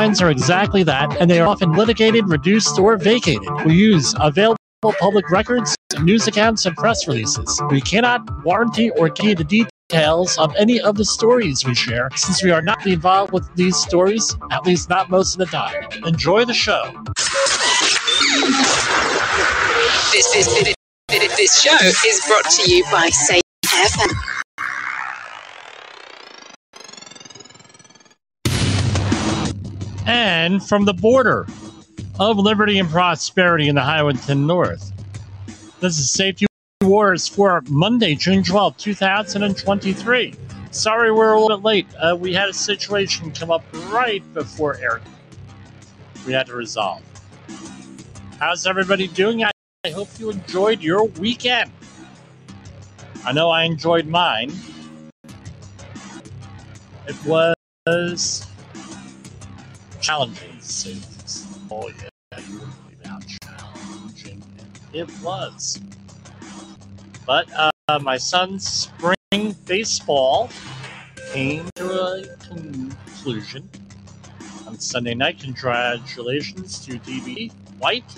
are exactly that, and they are often litigated, reduced, or vacated. We use available public records, news accounts, and press releases. We cannot warranty or key the details of any of the stories we share, since we are not involved with these stories, at least not most of the time. Enjoy the show. This, this, this, this show is brought to you by Safe FM. And from the border of liberty and prosperity in the Highlandton North. This is Safety Wars for Monday, June 12, 2023. Sorry we're a little bit late. Uh, we had a situation come up right before air. We had to resolve. How's everybody doing? I, I hope you enjoyed your weekend. I know I enjoyed mine. It was challenging. Oh yeah, you challenging it was. But uh, my son's spring baseball came to a conclusion on Sunday night. Congratulations to DB White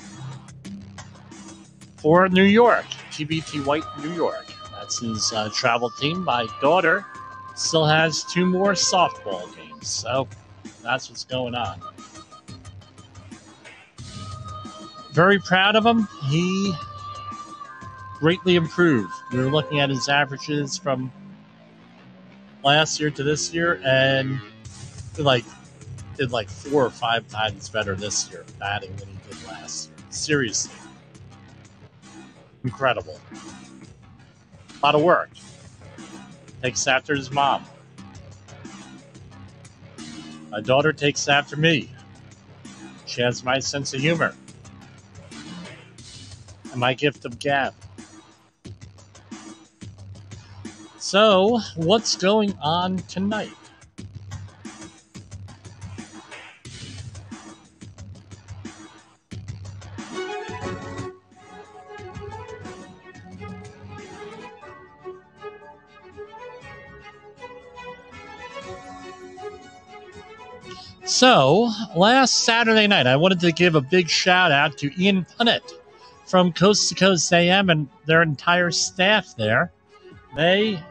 for New York, TBT White, New York. That's his uh, travel team. My daughter still has two more softball games, so that's what's going on. Very proud of him. He greatly improved. We were looking at his averages from last year to this year, and like did like four or five times better this year batting than he did last year. Seriously, incredible. A lot of work. Takes after his mom. My daughter takes after me. She has my sense of humor and my gift of gab. So, what's going on tonight? So, last Saturday night, I wanted to give a big shout out to Ian Punnett from Coast to Coast AM and their entire staff there. They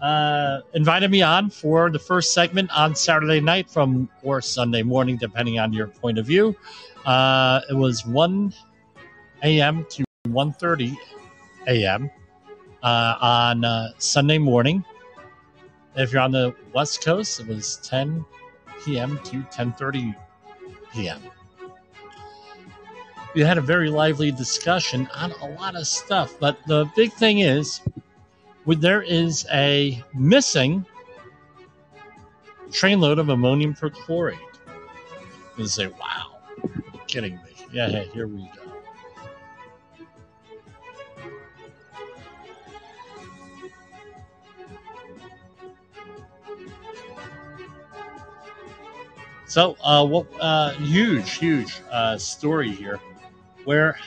uh, invited me on for the first segment on Saturday night from or Sunday morning, depending on your point of view. Uh, it was 1 a.m. to 1.30 a.m. Uh, on uh, Sunday morning. If you're on the West Coast, it was 10 p.m. to 10:30 p.m. We had a very lively discussion on a lot of stuff, but the big thing is, there is a missing trainload of ammonium perchlorate. You say, "Wow, kidding me?" Yeah, here we So, uh, what uh, huge, huge uh, story here, where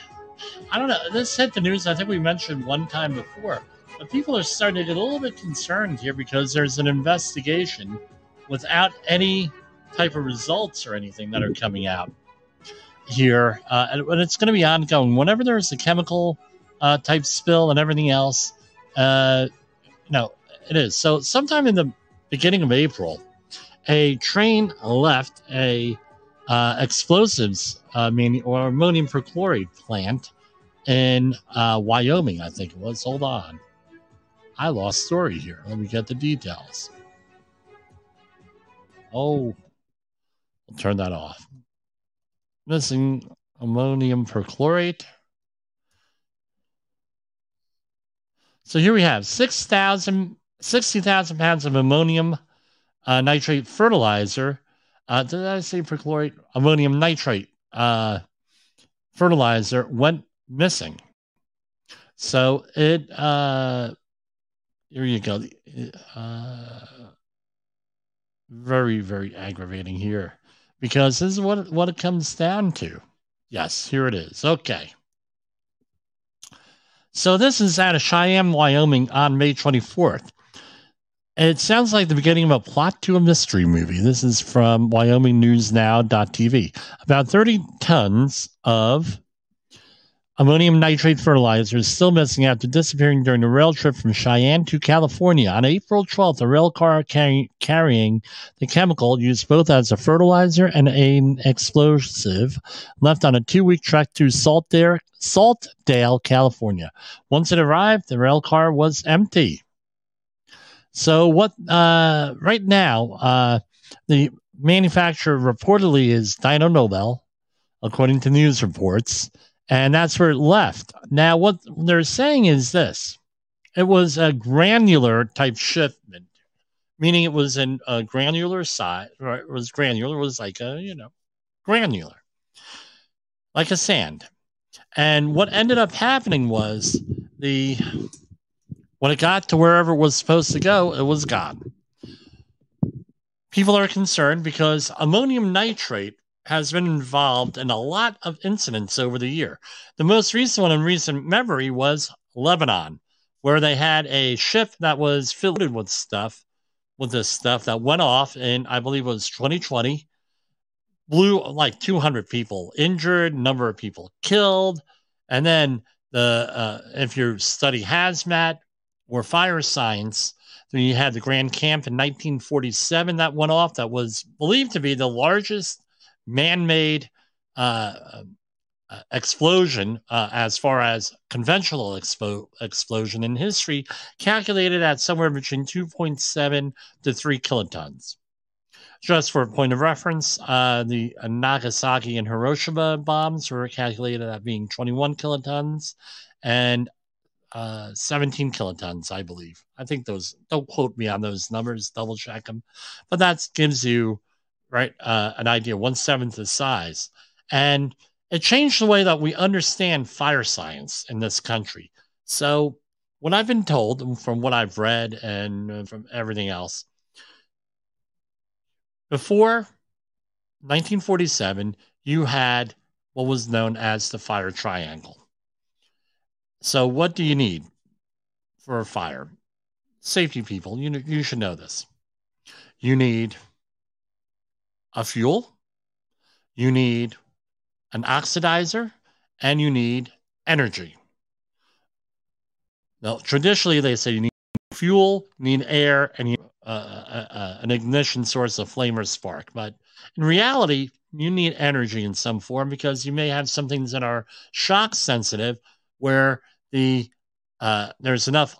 I don't know. This hit the news. I think we mentioned one time before, but people are starting to get a little bit concerned here because there's an investigation without any type of results or anything that are coming out here, uh, and, and it's going to be ongoing. Whenever there's a chemical uh, type spill and everything else, uh, no, it is. So, sometime in the beginning of April a train left a uh, explosives, I mean, or ammonium perchlorate plant in uh, Wyoming, I think it was. Hold on. I lost story here. Let me get the details. Oh, I'll turn that off. Missing ammonium perchlorate. So here we have 6,000, 60,000 pounds of ammonium uh, nitrate fertilizer. Uh, did I say perchlorate? Ammonium nitrate uh, fertilizer went missing. So it, uh, here you go. Uh, very, very aggravating here because this is what, what it comes down to. Yes, here it is. Okay. So this is out of Cheyenne, Wyoming on May 24th. It sounds like the beginning of a plot to a mystery movie. This is from WyomingNewsNow.tv. About 30 tons of ammonium nitrate fertilizer is still missing after disappearing during a rail trip from Cheyenne to California. On April 12th, a rail car carry, carrying the chemical used both as a fertilizer and an explosive left on a two week trek to Salt Saltdale, Saltdale, California. Once it arrived, the rail car was empty. So what? Uh, right now, uh, the manufacturer reportedly is Dyno Nobel, according to news reports, and that's where it left. Now, what they're saying is this: it was a granular type shipment, meaning it was in a granular size. Right? It was granular. It was like a you know, granular, like a sand. And what ended up happening was the when it got to wherever it was supposed to go, it was gone. People are concerned because ammonium nitrate has been involved in a lot of incidents over the year. The most recent one in recent memory was Lebanon, where they had a ship that was filled with stuff, with this stuff that went off in, I believe it was 2020, blew like 200 people injured, number of people killed. And then the, uh, if you study hazmat, or fire science. Then you had the Grandcamp in 1947 that went off, that was believed to be the largest man made uh, uh, explosion uh, as far as conventional expo- explosion in history, calculated at somewhere between 2.7 to 3 kilotons. Just for a point of reference, uh, the Nagasaki and Hiroshima bombs were calculated at being 21 kilotons, and uh, 17 kilotons, I believe. I think those, don't quote me on those numbers, double check them. But that gives you, right, uh, an idea, one seventh the size. And it changed the way that we understand fire science in this country. So, what I've been told from what I've read and uh, from everything else, before 1947, you had what was known as the fire triangle. So, what do you need for a fire? Safety people, you, you should know this. You need a fuel, you need an oxidizer, and you need energy. Now, traditionally, they say you need fuel, you need air, and you uh, uh, uh, an ignition source, a flame or spark. But in reality, you need energy in some form because you may have some things that are shock sensitive where the uh, there's enough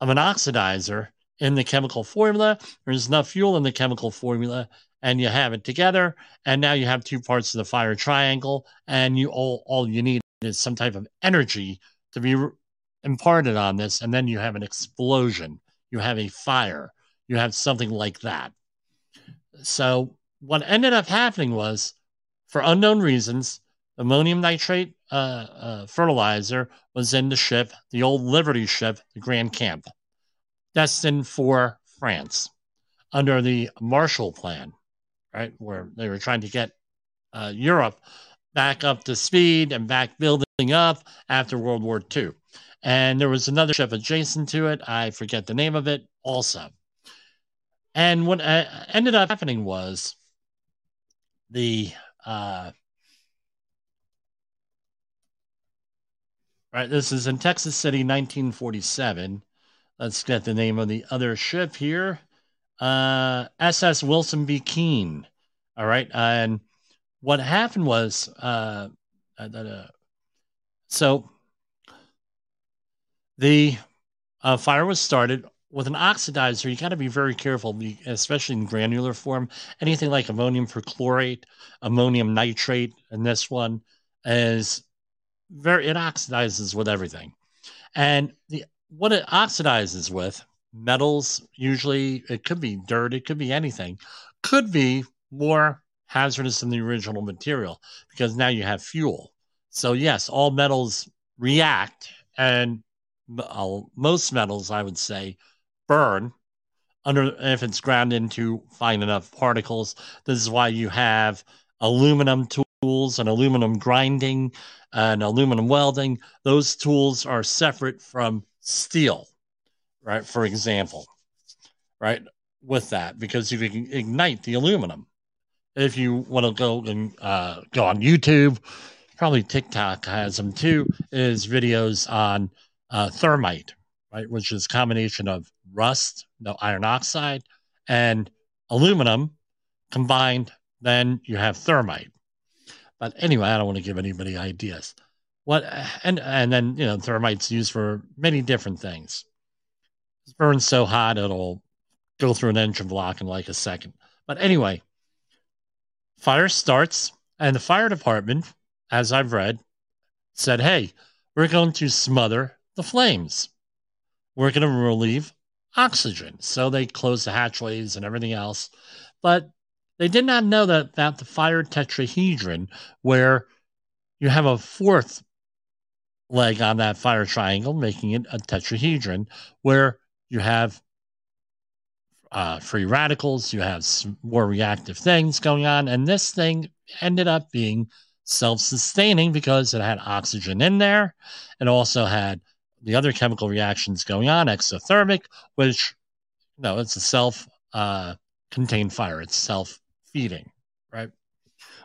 of an oxidizer in the chemical formula. There's enough fuel in the chemical formula, and you have it together. And now you have two parts of the fire triangle, and you all all you need is some type of energy to be imparted on this, and then you have an explosion. You have a fire. You have something like that. So what ended up happening was, for unknown reasons, ammonium nitrate uh, uh, fertilizer was in the ship, the old Liberty ship, the Grandcamp, destined for France under the Marshall Plan, right, where they were trying to get uh, Europe back up to speed and back building up after World War II. And there was another ship adjacent to it. I forget the name of it also. And what uh, ended up happening was the uh, Right, this is in Texas City, 1947. Let's get the name of the other ship here. Uh, SS Wilson B. Keene. All right, and what happened was, uh, uh, so the uh, fire was started with an oxidizer. You got to be very careful, especially in granular form. Anything like ammonium perchlorate, ammonium nitrate, and this one is very it oxidizes with everything. And the what it oxidizes with, metals usually it could be dirt, it could be anything, could be more hazardous than the original material because now you have fuel. So yes, all metals react and uh, most metals I would say burn under if it's ground into fine enough particles. This is why you have aluminum tools and aluminum grinding and aluminum welding, those tools are separate from steel, right? For example. right? With that, because you can ignite the aluminum. If you want to go and uh, go on YouTube, probably TikTok has them too. Is videos on uh, thermite, right, which is combination of rust, no iron oxide, and aluminum combined. Then you have thermite. But anyway, I don't want to give anybody ideas. What and and then you know thermite's used for many different things. It burns so hot it'll go through an engine block in like a second. But anyway, fire starts, and the fire department, as I've read, said, "Hey, we're going to smother the flames. We're going to relieve oxygen." So they closed the hatchways and everything else, but they did not know that that the fire tetrahedron, where you have a fourth leg on that fire triangle, making it a tetrahedron, where you have uh, free radicals, you have more reactive things going on, and this thing ended up being self sustaining because it had oxygen in there. It also had the other chemical reactions going on, exothermic, which, you no, it's a self uh, contained fire, it's self right?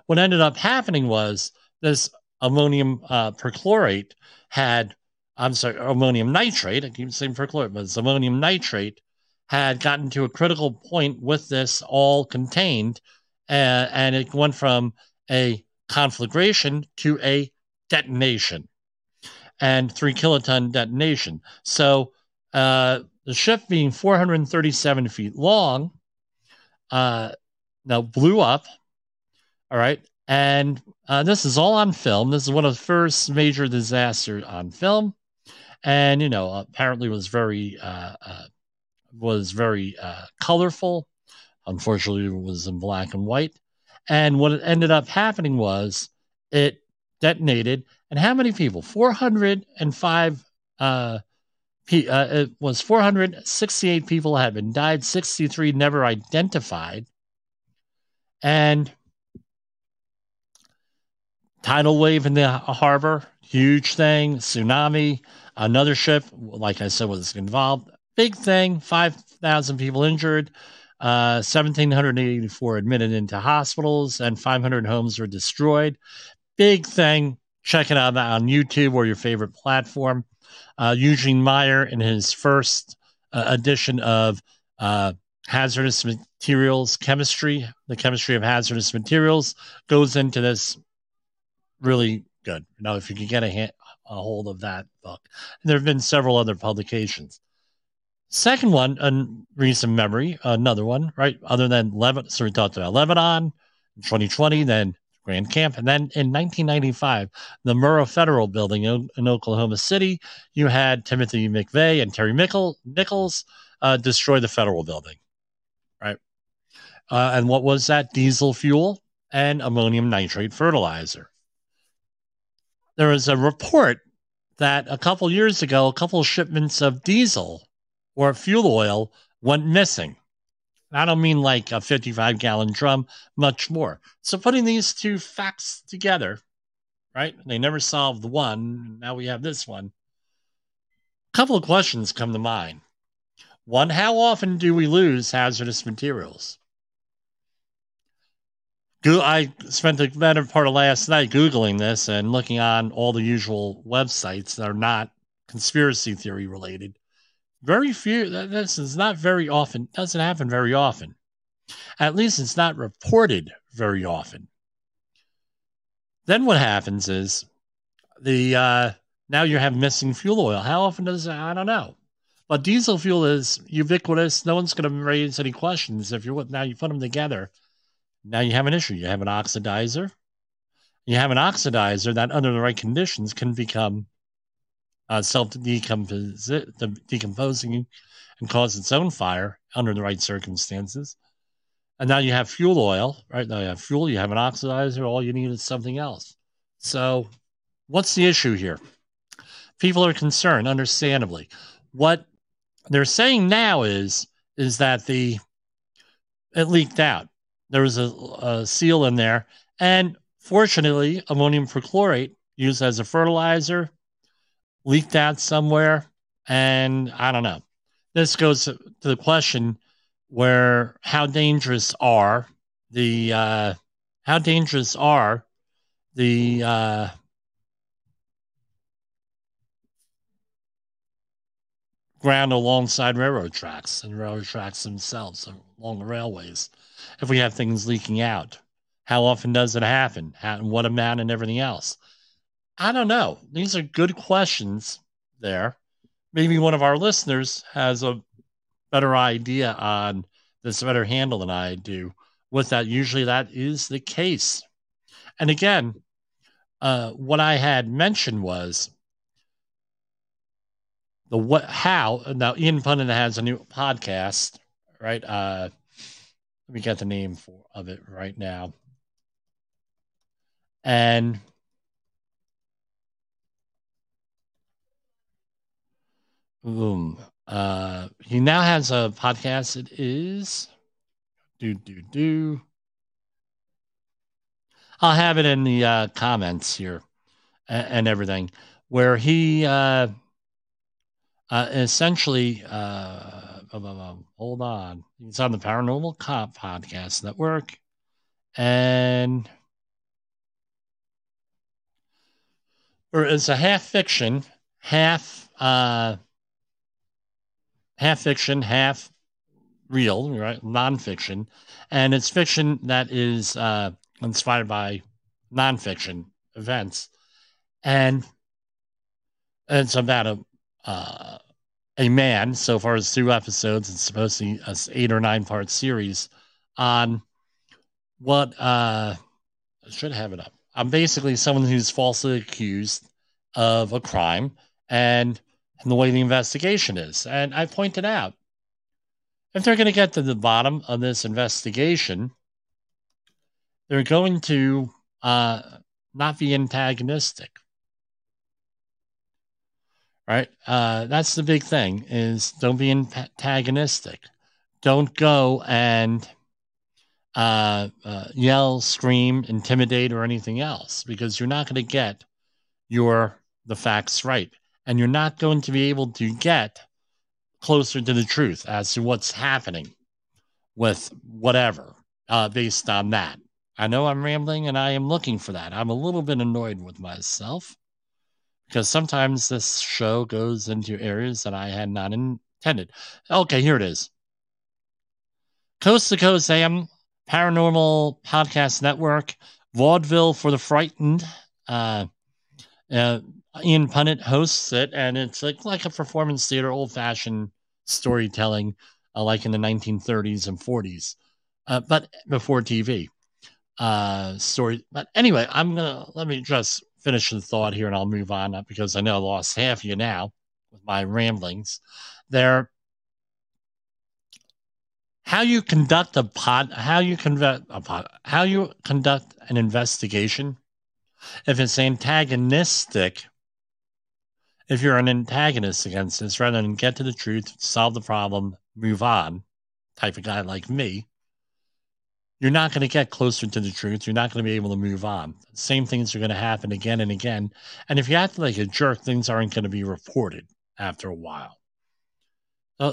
What ended up happening was this ammonium uh, perchlorate had, I'm sorry, ammonium nitrate, I keep saying perchlorate, but it's ammonium nitrate had gotten to a critical point with this all contained, and it went from a conflagration to a detonation and three kiloton detonation. So uh, the ship being 437 feet long, uh, now blew up. All right. And uh, this is all on film. This is one of the first major disasters on film, and you know, apparently was very uh, uh, was very uh, colorful. Unfortunately, it was in black and white. And what ended up happening was it detonated. And how many people? Four hundred and five. Uh, uh, it was 468 people had been died, 63 never identified, and tidal wave in the harbor, huge thing, tsunami, another ship, like I said, was involved. Big thing, 5,000 people injured, uh, 1,784 admitted into hospitals, and 500 homes were destroyed. Big thing. Check it out on YouTube or your favorite platform. Uh, Eugene Meyer, in his first uh, edition of uh, hazardous materials chemistry, the chemistry of hazardous materials, goes into this really good. Now, if you can get a, hand, a hold of that book, and there have been several other publications. Second one, in recent memory, another one, right? Other than Lebanon, so we talked about Lebanon, 2020, then Grandcamp, and then in 1995, the Murrah Federal Building in, in Oklahoma City, you had Timothy McVeigh and Terry Mickle, Nichols uh, destroy the federal building? Uh, and what was that? Diesel fuel and ammonium nitrate fertilizer there was a report that a couple years ago, a couple shipments of diesel or fuel oil went missing. I don't mean like a 55 gallon drum, much more. So putting these two facts together, right? They never solved the one. Now we have this one. A couple of questions come to mind. One, how often do we lose hazardous materials? I spent the better part of last night Googling this and looking on all the usual websites that are not conspiracy theory related. Very few, this is not very often, doesn't happen very often. At least it's not reported very often. Then what happens is the, uh, now you have missing fuel oil. How often does? I don't know. But diesel fuel is ubiquitous. No one's going to raise any questions if you now you put them together now you have an issue. You have an oxidizer. You have an oxidizer that, under the right conditions, can become uh, self decomposing and cause its own fire under the right circumstances. And now you have fuel oil, right? Now you have fuel, you have an oxidizer, all you need is something else. So, what's the issue here? People are concerned, understandably. What they're saying now is is that the it leaked out there was a, a seal in there. And fortunately, ammonium perchlorate used as a fertilizer leaked out somewhere. And I don't know. This goes to the question where how dangerous are the uh, how dangerous are the uh, ground alongside railroad tracks and railroad tracks themselves along the railways if we have things leaking out. How often does it happen? How, what amount and everything else? I don't know. These are good questions there. Maybe one of our listeners has a better idea on this better handle than i do with that. Usually that is the case. And again uh, what i had mentioned was the what how now Ian Punnett has a new podcast, right? Uh let me get the name for of it right now. And boom. Uh he now has a podcast. It is do do do. I'll have it in the uh, comments here and, and everything where he uh uh, essentially, uh, hold on. It's on the Paranormal Cop Podcast Network. And or it's a half fiction, half uh, half fiction, half real, right? Nonfiction, and it's fiction that is uh, inspired by nonfiction events, and it's about a uh, a man. So far as two episodes, it's supposed to be a eight or nine part series on what uh, I should have it up. I'm basically someone who's falsely accused of a crime and, and the way the investigation is. And I pointed out if they're going to get to the bottom of this investigation, they're going to uh, not be antagonistic right? Uh, that's the big thing is don't be antagonistic. Don't go and uh, uh, yell, scream, intimidate, or anything else because you're not going to get your the facts right, and you're not going to be able to get closer to the truth as to what's happening with whatever uh, based on that. I know I'm rambling, and I am looking for that. I'm a little bit annoyed with myself because sometimes this show goes into areas that I had not intended. Okay, here it is. Coast to Coast AM, Paranormal Podcast Network, Vaudeville for the Frightened. Uh, uh, Ian Punnett hosts it, and it's like, like a performance theater, old fashioned storytelling, uh, like in the 1930s and 40s, uh, but before TV. Uh, story. But anyway, I'm gonna let me just finish the thought here and I'll move on because I know I lost half of you now with my ramblings. There, how you conduct a pod, how you conduct a pod, how you conduct an investigation. If it's antagonistic, if you're an antagonist against this, rather than get to the truth, solve the problem, move on, type of guy like me, you're not going to get closer to the truth. You're not going to be able to move on. Same things are going to happen again and again. And if you act like a jerk, things aren't going to be reported after a while.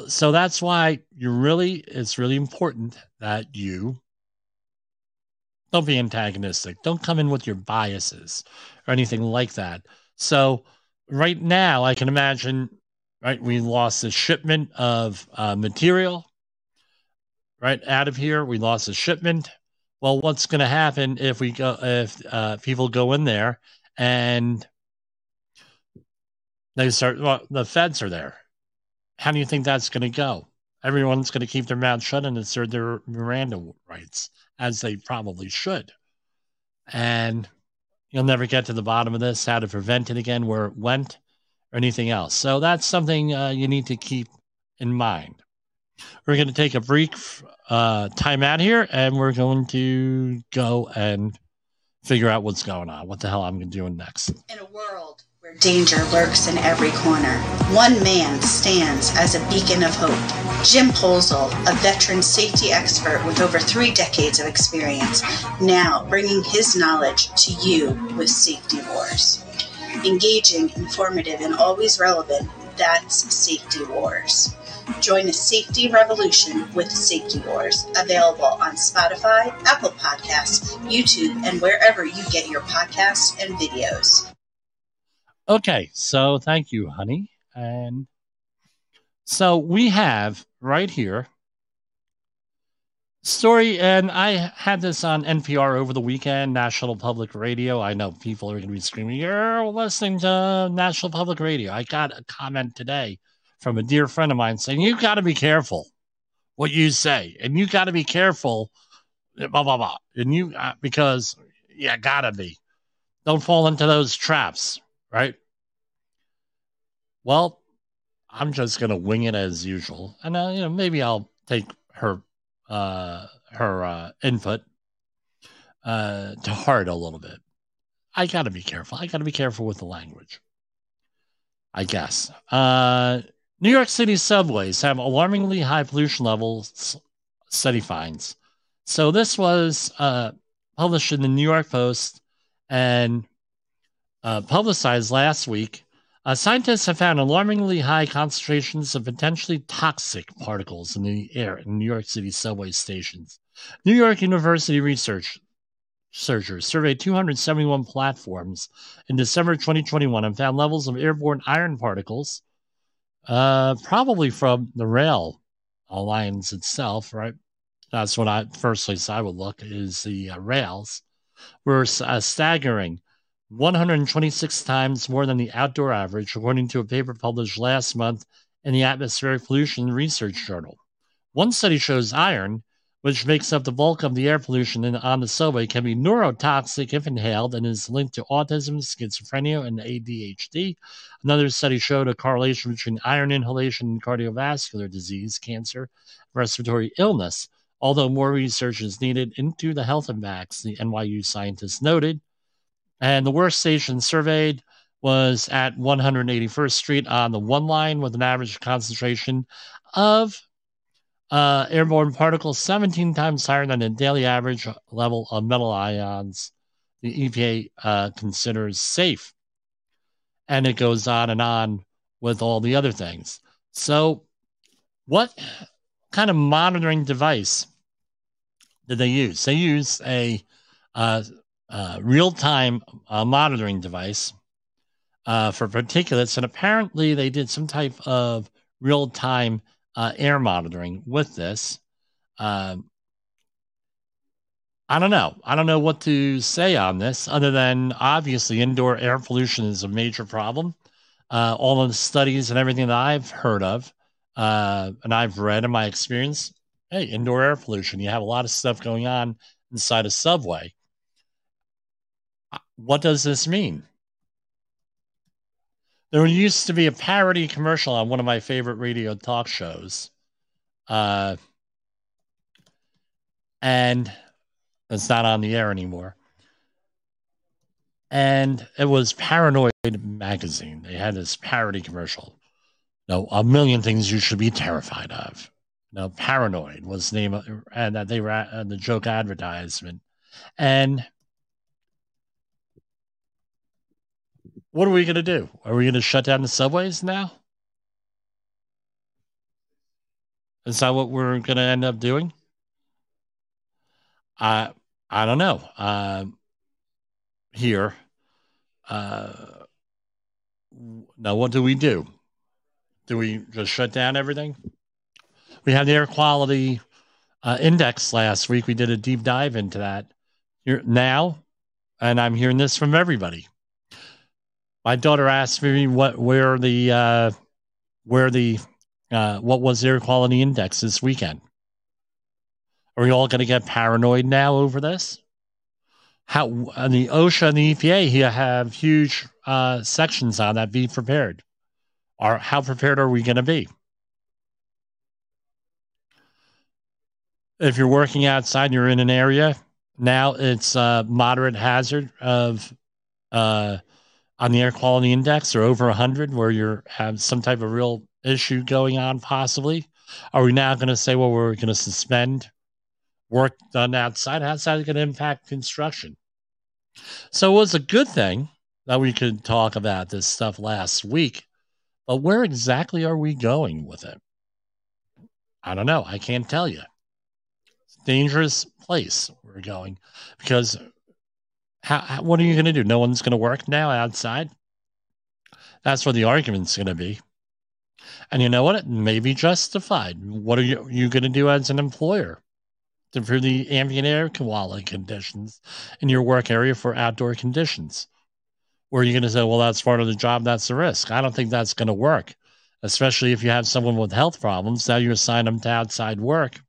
So, that's why you really, it's really important that you don't be antagonistic. Don't come in with your biases or anything like that. So, right now, I can imagine, right, we lost a shipment of uh, material right out of here. We lost a shipment. Well, what's going to happen if we go if uh, people go in there and they start? Well, the feds are there. How do you think that's going to go? Everyone's going to keep their mouth shut and assert their Miranda rights, as they probably should. And you'll never get to the bottom of this, how to prevent it again, where it went, or anything else. So that's something uh, you need to keep in mind. We're going to take a brief uh, time out here and we're going to go and figure out what's going on. What the hell I'm doing next. In a world where danger lurks in every corner, one man stands as a beacon of hope. Jim Poesl, a veteran safety expert with over three decades of experience, now bringing his knowledge to you with Safety Wars. Engaging, informative, and always relevant, that's Safety Wars. Join the safety revolution with Safety Wars, available on Spotify, Apple Podcasts, YouTube, and wherever you get your podcasts and videos. Okay, so thank you, honey. And so we have right here story, and I had this on NPR over the weekend, National Public Radio. I know people are going to be screaming, You're listening to National Public Radio. I got a comment today from a dear friend of mine saying, You got to be careful what you say, and you got to be careful, blah, blah, blah. And you, uh, because you gotta be. Don't fall into those traps, right? Well, I'm just gonna wing it as usual, and uh, you know maybe I'll take her uh, her uh, input uh, to heart a little bit. I got to be careful. I got to be careful with the language. I guess. Uh, New York City subways have alarmingly high pollution levels, study finds. So this was uh, published in the New York Post and uh, publicized last week. Uh, scientists have found alarmingly high concentrations of potentially toxic particles in the air in New York City subway stations. New York University research researchers surveyed 271 platforms in December 2021 and found levels of airborne iron particles, uh, probably from the rail lines itself, right? That's what I first place I would look is the uh, rails were uh, staggering 126 times more than the outdoor average, according to a paper published last month in the Atmospheric Pollution Research Journal. One study shows iron, which makes up the bulk of the air pollution in, on the subway, can be neurotoxic if inhaled and is linked to autism, schizophrenia, and ADHD. Another study showed a correlation between iron inhalation and cardiovascular disease, cancer, respiratory illness. Although more research is needed into the health impacts, the NYU scientists noted. And the worst station surveyed was at 181st Street on the one line with an average concentration of uh, airborne particles 17 times higher than the daily average level of metal ions the EPA uh, considers safe. And it goes on and on with all the other things. So, what kind of monitoring device did they use? They use a uh, uh, real time uh, monitoring device uh, for particulates. And apparently, they did some type of real time uh, air monitoring with this. Um, I don't know. I don't know what to say on this other than obviously indoor air pollution is a major problem. Uh, all of the studies and everything that I've heard of uh, and I've read in my experience, hey, indoor air pollution, you have a lot of stuff going on inside a subway what does this mean? There used to be a parody commercial on one of my favorite radio talk shows. Uh, and it's not on the air anymore. And it was Paranoid Magazine. They had this parody commercial. No, a million things you should be terrified of. No, Paranoid was the name of, and that they were uh, the joke advertisement. And what are we going to do? Are we going to shut down the subways now? Is that what we're going to end up doing? I I don't know. Uh, here, uh, now what do we do? Do we just shut down everything? We had the air quality uh, index last week. We did a deep dive into that. Here now, and I'm hearing this from everybody my daughter asked me what where the uh, where the uh, what was air quality index this weekend. Are we all going to get paranoid now over this? How and the OSHA and the EPA here have huge uh, sections on that. Be prepared. Are how prepared are we going to be? If you're working outside, you're in an area now. It's a moderate hazard of uh, on the air quality index or over 100 where you have some type of real issue going on possibly are we now going to say well we're going to suspend work done outside how's that going to impact construction so it was a good thing that we could talk about this stuff last week but where exactly are we going with it I don't know. I can't tell you. dangerous place we're going because how, how what are you going to do? No one's going to work now outside. That's where the argument's going to be. And you know what? It may be justified. What are you, you going to do as an employer to improve the ambient air quality conditions in your work area for outdoor conditions? Or are you going to say, well, that's part of the job, that's the risk? I don't think that's going to work, especially if you have someone with health problems. Now you assign them to outside work.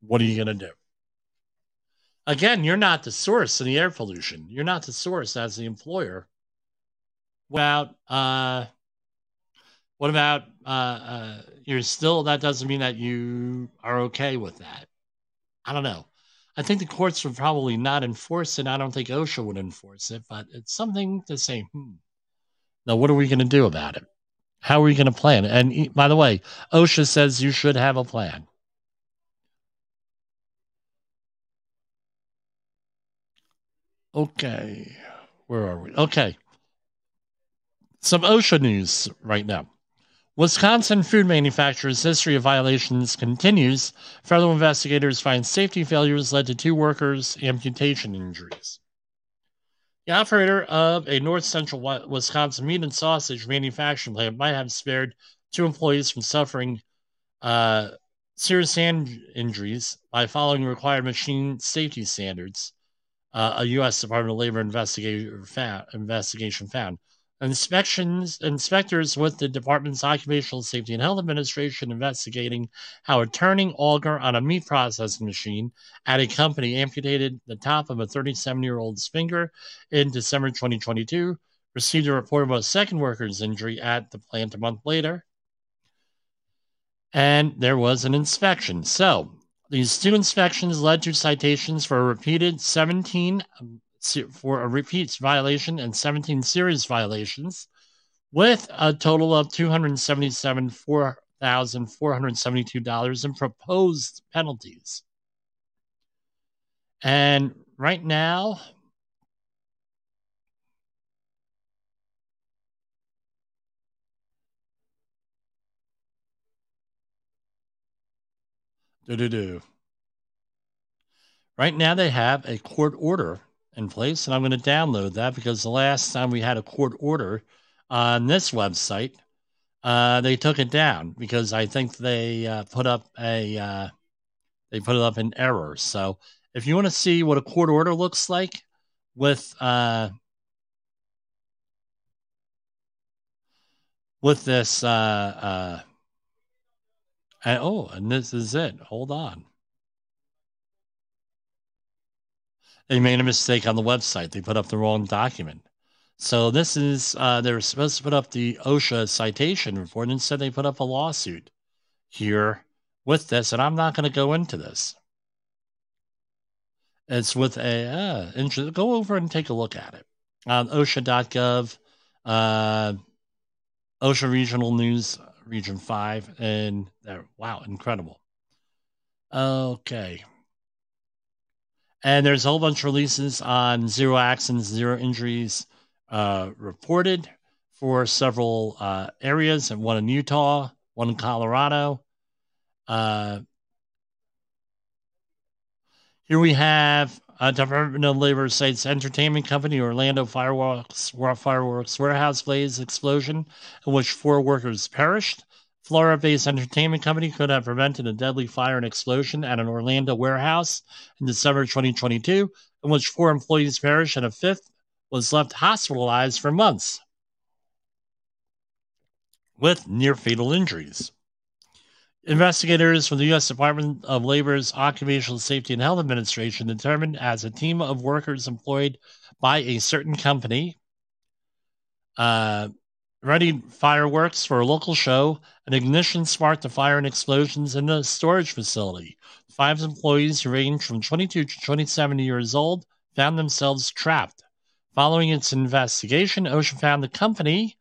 What are you going to do? Again, you're not the source of the air pollution. You're not the source as the employer. Without uh, what about uh, uh, you're still? That doesn't mean that you are okay with that. I don't know. I think the courts would probably not enforce it. I don't think OSHA would enforce it, but it's something to say. Hmm. Now, what are we going to do about it? How are we going to plan? And by the way, OSHA says you should have a plan. Okay, where are we? Okay, some OSHA news right now. Wisconsin food manufacturers' history of violations continues. Federal investigators find safety failures led to two workers' amputation injuries. The operator of a north central Wisconsin meat and sausage manufacturing plant might have spared two employees from suffering uh, serious hand injuries by following required machine safety standards, uh, a U.S. Department of Labor investigator found, investigation found. Inspections inspectors with the department's Occupational Safety and Health Administration investigating how a turning auger on a meat processing machine at a company amputated the top of a 37-year-old's finger in December 2022 received a report of a second worker's injury at the plant a month later. And there was an inspection. So these two inspections led to citations for a repeated 17 um, for a repeat violation and 17 serious violations, with a total of $277,472 in proposed penalties. And right now, do do do. Right now, they have a court order in place. And I'm going to download that because the last time we had a court order on this website, uh, they took it down because I think they uh, put up a uh, they put it up in error. So if you want to see what a court order looks like with uh, with this uh, uh, and, oh, and this is it. Hold on. they made a mistake on the website. They put up the wrong document. So this is uh, they were supposed to put up the OSHA citation report. Instead, they put up a lawsuit here with this, and I'm not going to go into this. It's with a uh. Go over and take a look at it on OSHA.gov, uh, OSHA Regional News, Region Five, and there. Wow, incredible. Okay. And there's a whole bunch of releases on zero accidents, zero injuries uh, reported for several uh, areas, and one in Utah, one in Colorado. Uh, here we have a Department of Labor cites entertainment company Orlando Fireworks Fireworks warehouse blaze explosion in which four workers perished. Florida based entertainment company could have prevented a deadly fire and explosion at an Orlando warehouse in December 2022, in which four employees perished and a fifth was left hospitalized for months with near fatal injuries. Investigators from the U.S. Department of Labor's Occupational Safety and Health Administration determined as a team of workers employed by a certain company uh, ready fireworks for a local show. An ignition sparked the fire and explosions in a storage facility. Five employees who ranged from 22 to 27 years old found themselves trapped. Following its investigation, OSHA found the company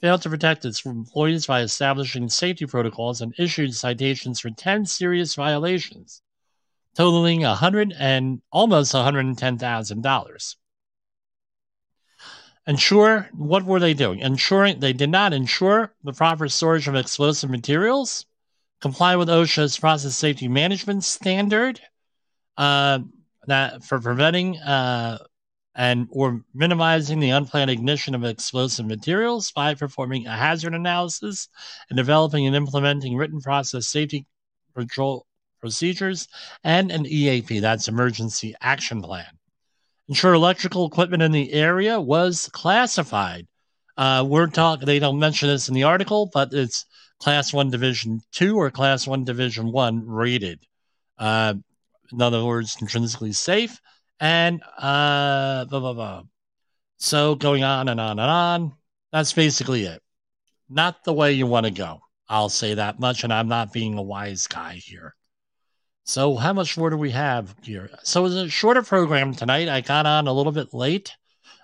failed to protect its employees by establishing safety protocols and issued citations for 10 serious violations, totaling 100 and almost $110,000 ensure what were they doing? Ensuring they did not ensure the proper storage of explosive materials, comply with OSHA's process safety management standard uh, that for preventing uh, and or minimizing the unplanned ignition of explosive materials by performing a hazard analysis and developing and implementing written process safety control procedures and an EAP, that's emergency action plan. Ensure electrical equipment in the area was classified. Uh, we're talking, they don't mention this in the article, but it's class one division two or class one division one rated. Uh, in other words, intrinsically safe and uh, blah, blah, blah. So going on and on and on. That's basically it. Not the way you want to go. I'll say that much, and I'm not being a wise guy here. So, how much more do we have here? So, it's a shorter program tonight. I got on a little bit late.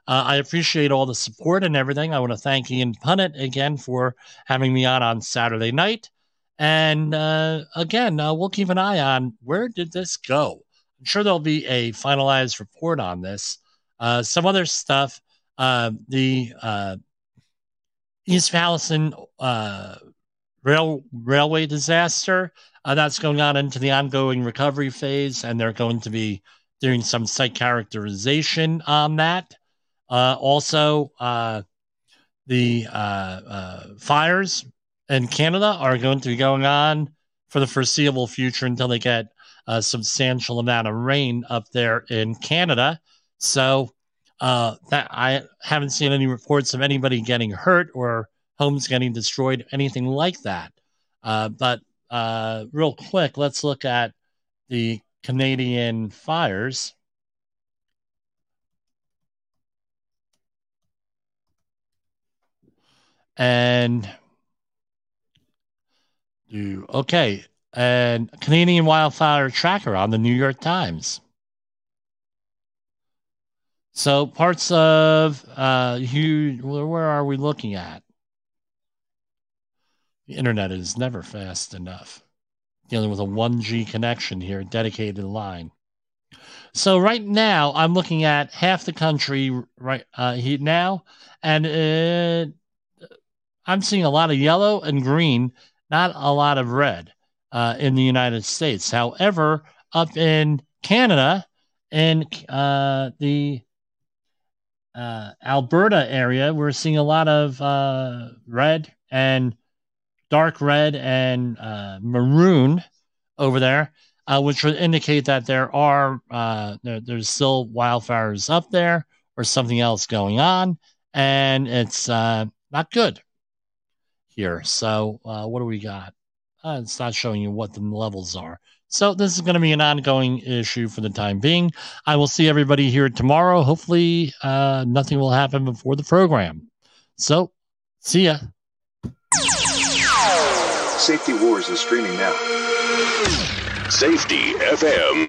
Uh, I appreciate all the support and everything. I want to thank Ian Punnett again for having me on on Saturday night. And uh, again, uh, we'll keep an eye on where did this go. I'm sure there'll be a finalized report on this. Uh, some other stuff. Uh, the uh, East Palestine uh, rail railway disaster uh, that's going on into the ongoing recovery phase, and they're going to be doing some site characterization on that. Uh, also, the fires in Canada are going to be going on for the foreseeable future until they get a substantial amount of rain up there in Canada. So uh, that I haven't seen any reports of anybody getting hurt or homes getting destroyed, anything like that. Uh, but uh, real quick, let's look at the Canadian fires. And do okay and Canadian wildfire tracker on the New York Times. So parts of uh, huge. Where are we looking at? The internet is never fast enough. Dealing with a 1G connection here, dedicated line. So right now, I'm looking at half the country right uh, now, and it, I'm seeing a lot of yellow and green, not a lot of red uh, in the United States. However, up in Canada and uh, the uh, Alberta area, we're seeing a lot of uh, red and dark red and uh, maroon over there, uh, which would indicate that there are there, there's still wildfires up there or something else going on, and it's not good here. So, what do we got? Uh, it's not showing you what the levels are. So this is going to be an ongoing issue for the time being. I will see everybody here tomorrow. Hopefully, uh, nothing will happen before the program. So, see ya. Safety Wars is streaming now. Safety FM.